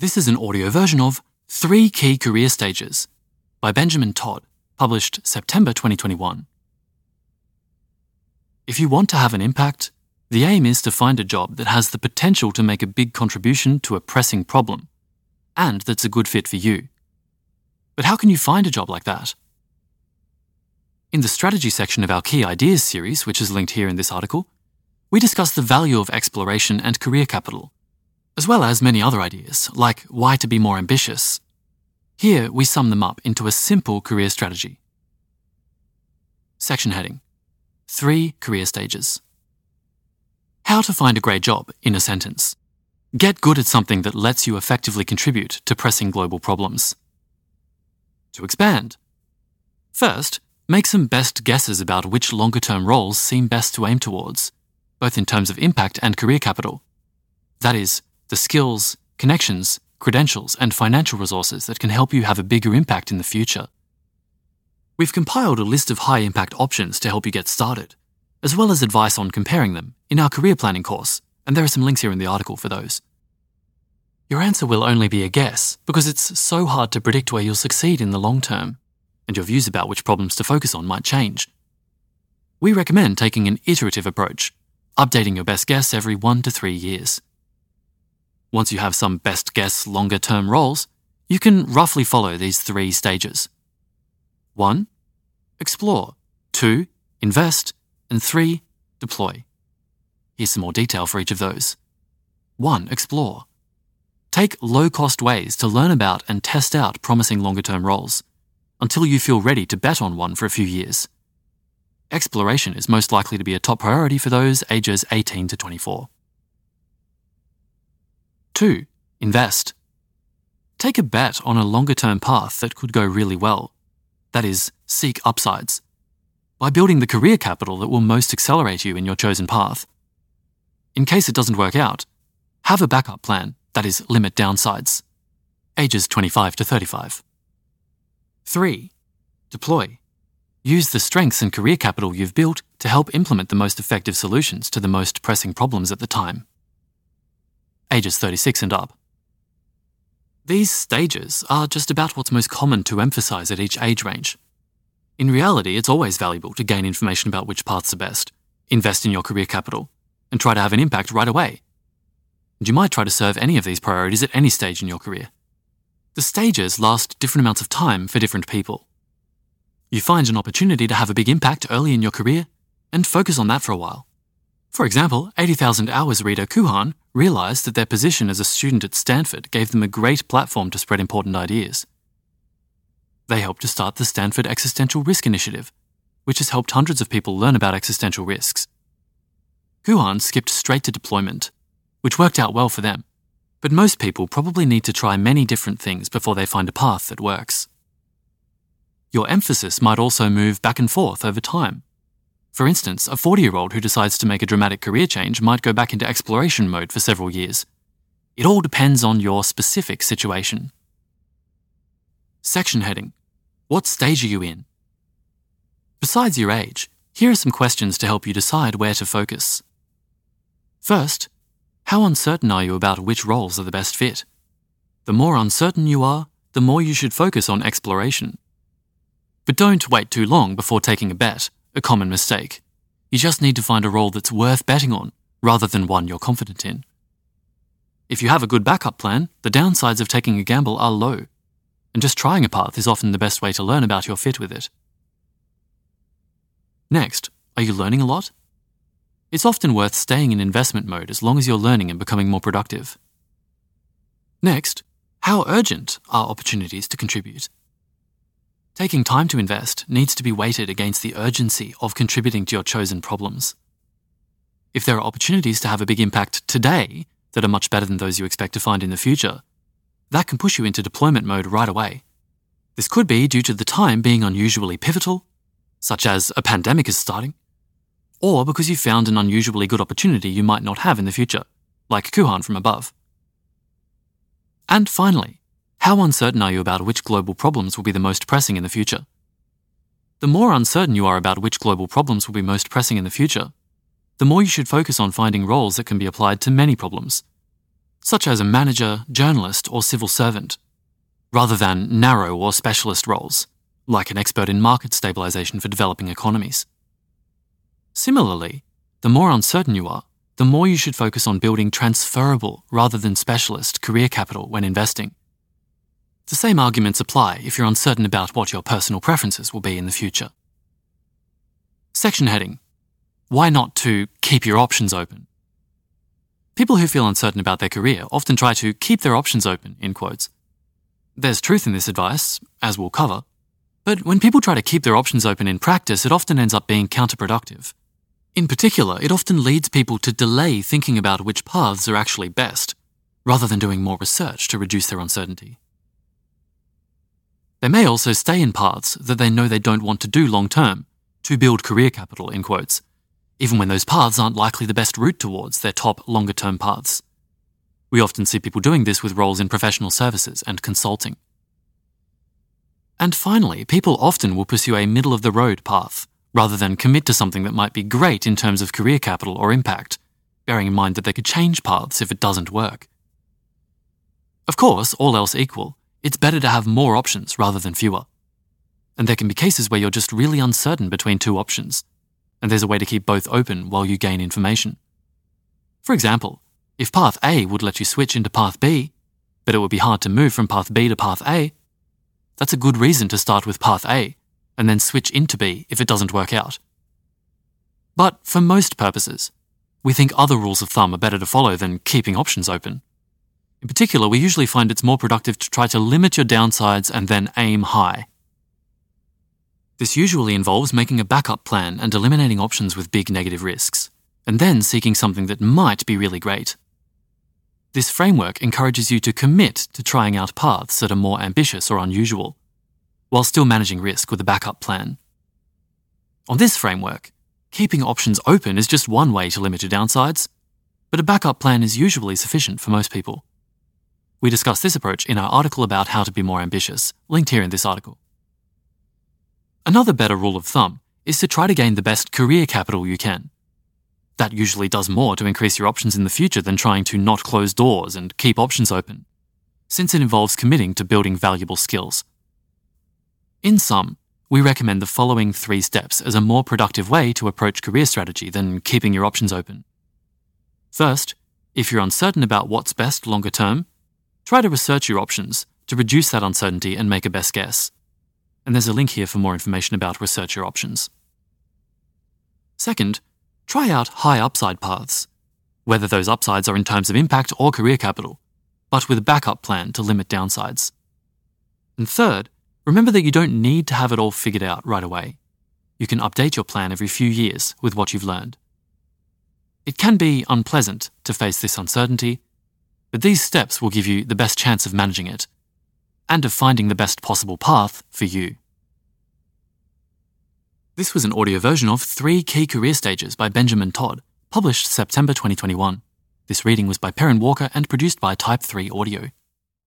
This is an audio version of Three Key Career Stages by Benjamin Todd, published September 2021. If you want to have an impact, the aim is to find a job that has the potential to make a big contribution to a pressing problem, and that's a good fit for you. But how can you find a job like that? In the strategy section of our Key Ideas series, which is linked here in this article, we discuss the value of exploration and career capital, as well as many other ideas, like why to be more ambitious. Here, we sum them up into a simple career strategy. Section heading Three career stages. How to find a great job in a sentence. Get good at something that lets you effectively contribute to pressing global problems. To expand. First, make some best guesses about which longer term roles seem best to aim towards, both in terms of impact and career capital. That is, the skills, connections, credentials, and financial resources that can help you have a bigger impact in the future. We've compiled a list of high impact options to help you get started, as well as advice on comparing them in our career planning course, and there are some links here in the article for those. Your answer will only be a guess because it's so hard to predict where you'll succeed in the long term, and your views about which problems to focus on might change. We recommend taking an iterative approach, updating your best guess every one to three years. Once you have some best guess longer term roles, you can roughly follow these three stages 1. Explore. 2. Invest. And 3. Deploy. Here's some more detail for each of those. 1. Explore. Take low cost ways to learn about and test out promising longer term roles until you feel ready to bet on one for a few years. Exploration is most likely to be a top priority for those ages 18 to 24. 2. Invest. Take a bet on a longer term path that could go really well. That is, seek upsides. By building the career capital that will most accelerate you in your chosen path. In case it doesn't work out, have a backup plan that is, limit downsides. Ages 25 to 35. 3. Deploy. Use the strengths and career capital you've built to help implement the most effective solutions to the most pressing problems at the time. Ages 36 and up. These stages are just about what's most common to emphasize at each age range. In reality, it's always valuable to gain information about which paths are best, invest in your career capital, and try to have an impact right away and you might try to serve any of these priorities at any stage in your career. The stages last different amounts of time for different people. You find an opportunity to have a big impact early in your career and focus on that for a while. For example, 80,000 Hours reader Kuhan realized that their position as a student at Stanford gave them a great platform to spread important ideas. They helped to start the Stanford Existential Risk Initiative, which has helped hundreds of people learn about existential risks. Kuhan skipped straight to deployment which worked out well for them. But most people probably need to try many different things before they find a path that works. Your emphasis might also move back and forth over time. For instance, a 40 year old who decides to make a dramatic career change might go back into exploration mode for several years. It all depends on your specific situation. Section heading What stage are you in? Besides your age, here are some questions to help you decide where to focus. First, how uncertain are you about which roles are the best fit? The more uncertain you are, the more you should focus on exploration. But don't wait too long before taking a bet, a common mistake. You just need to find a role that's worth betting on, rather than one you're confident in. If you have a good backup plan, the downsides of taking a gamble are low, and just trying a path is often the best way to learn about your fit with it. Next, are you learning a lot? It's often worth staying in investment mode as long as you're learning and becoming more productive. Next, how urgent are opportunities to contribute? Taking time to invest needs to be weighted against the urgency of contributing to your chosen problems. If there are opportunities to have a big impact today that are much better than those you expect to find in the future, that can push you into deployment mode right away. This could be due to the time being unusually pivotal, such as a pandemic is starting, or because you found an unusually good opportunity you might not have in the future, like Kuhan from above. And finally, how uncertain are you about which global problems will be the most pressing in the future? The more uncertain you are about which global problems will be most pressing in the future, the more you should focus on finding roles that can be applied to many problems. such as a manager, journalist, or civil servant, rather than narrow or specialist roles, like an expert in market stabilization for developing economies. Similarly, the more uncertain you are, the more you should focus on building transferable rather than specialist career capital when investing. The same arguments apply if you're uncertain about what your personal preferences will be in the future. Section heading Why not to keep your options open? People who feel uncertain about their career often try to keep their options open, in quotes. There's truth in this advice, as we'll cover, but when people try to keep their options open in practice, it often ends up being counterproductive. In particular, it often leads people to delay thinking about which paths are actually best, rather than doing more research to reduce their uncertainty. They may also stay in paths that they know they don't want to do long term, to build career capital, in quotes, even when those paths aren't likely the best route towards their top longer term paths. We often see people doing this with roles in professional services and consulting. And finally, people often will pursue a middle of the road path rather than commit to something that might be great in terms of career capital or impact, bearing in mind that they could change paths if it doesn't work. Of course, all else equal, it's better to have more options rather than fewer. And there can be cases where you're just really uncertain between two options, and there's a way to keep both open while you gain information. For example, if path A would let you switch into path B, but it would be hard to move from path B to path A, that's a good reason to start with path A and then switch into B if it doesn't work out. But for most purposes, we think other rules of thumb are better to follow than keeping options open. In particular, we usually find it's more productive to try to limit your downsides and then aim high. This usually involves making a backup plan and eliminating options with big negative risks, and then seeking something that might be really great. This framework encourages you to commit to trying out paths that are more ambitious or unusual, while still managing risk with a backup plan. On this framework, keeping options open is just one way to limit your downsides, but a backup plan is usually sufficient for most people. We discuss this approach in our article about how to be more ambitious, linked here in this article. Another better rule of thumb is to try to gain the best career capital you can. That usually does more to increase your options in the future than trying to not close doors and keep options open, since it involves committing to building valuable skills. In sum, we recommend the following three steps as a more productive way to approach career strategy than keeping your options open. First, if you're uncertain about what's best longer term, try to research your options to reduce that uncertainty and make a best guess. And there's a link here for more information about research your options. Second, try out high upside paths, whether those upsides are in terms of impact or career capital, but with a backup plan to limit downsides. And third, Remember that you don't need to have it all figured out right away. You can update your plan every few years with what you've learned. It can be unpleasant to face this uncertainty, but these steps will give you the best chance of managing it and of finding the best possible path for you. This was an audio version of Three Key Career Stages by Benjamin Todd, published September 2021. This reading was by Perrin Walker and produced by Type 3 Audio.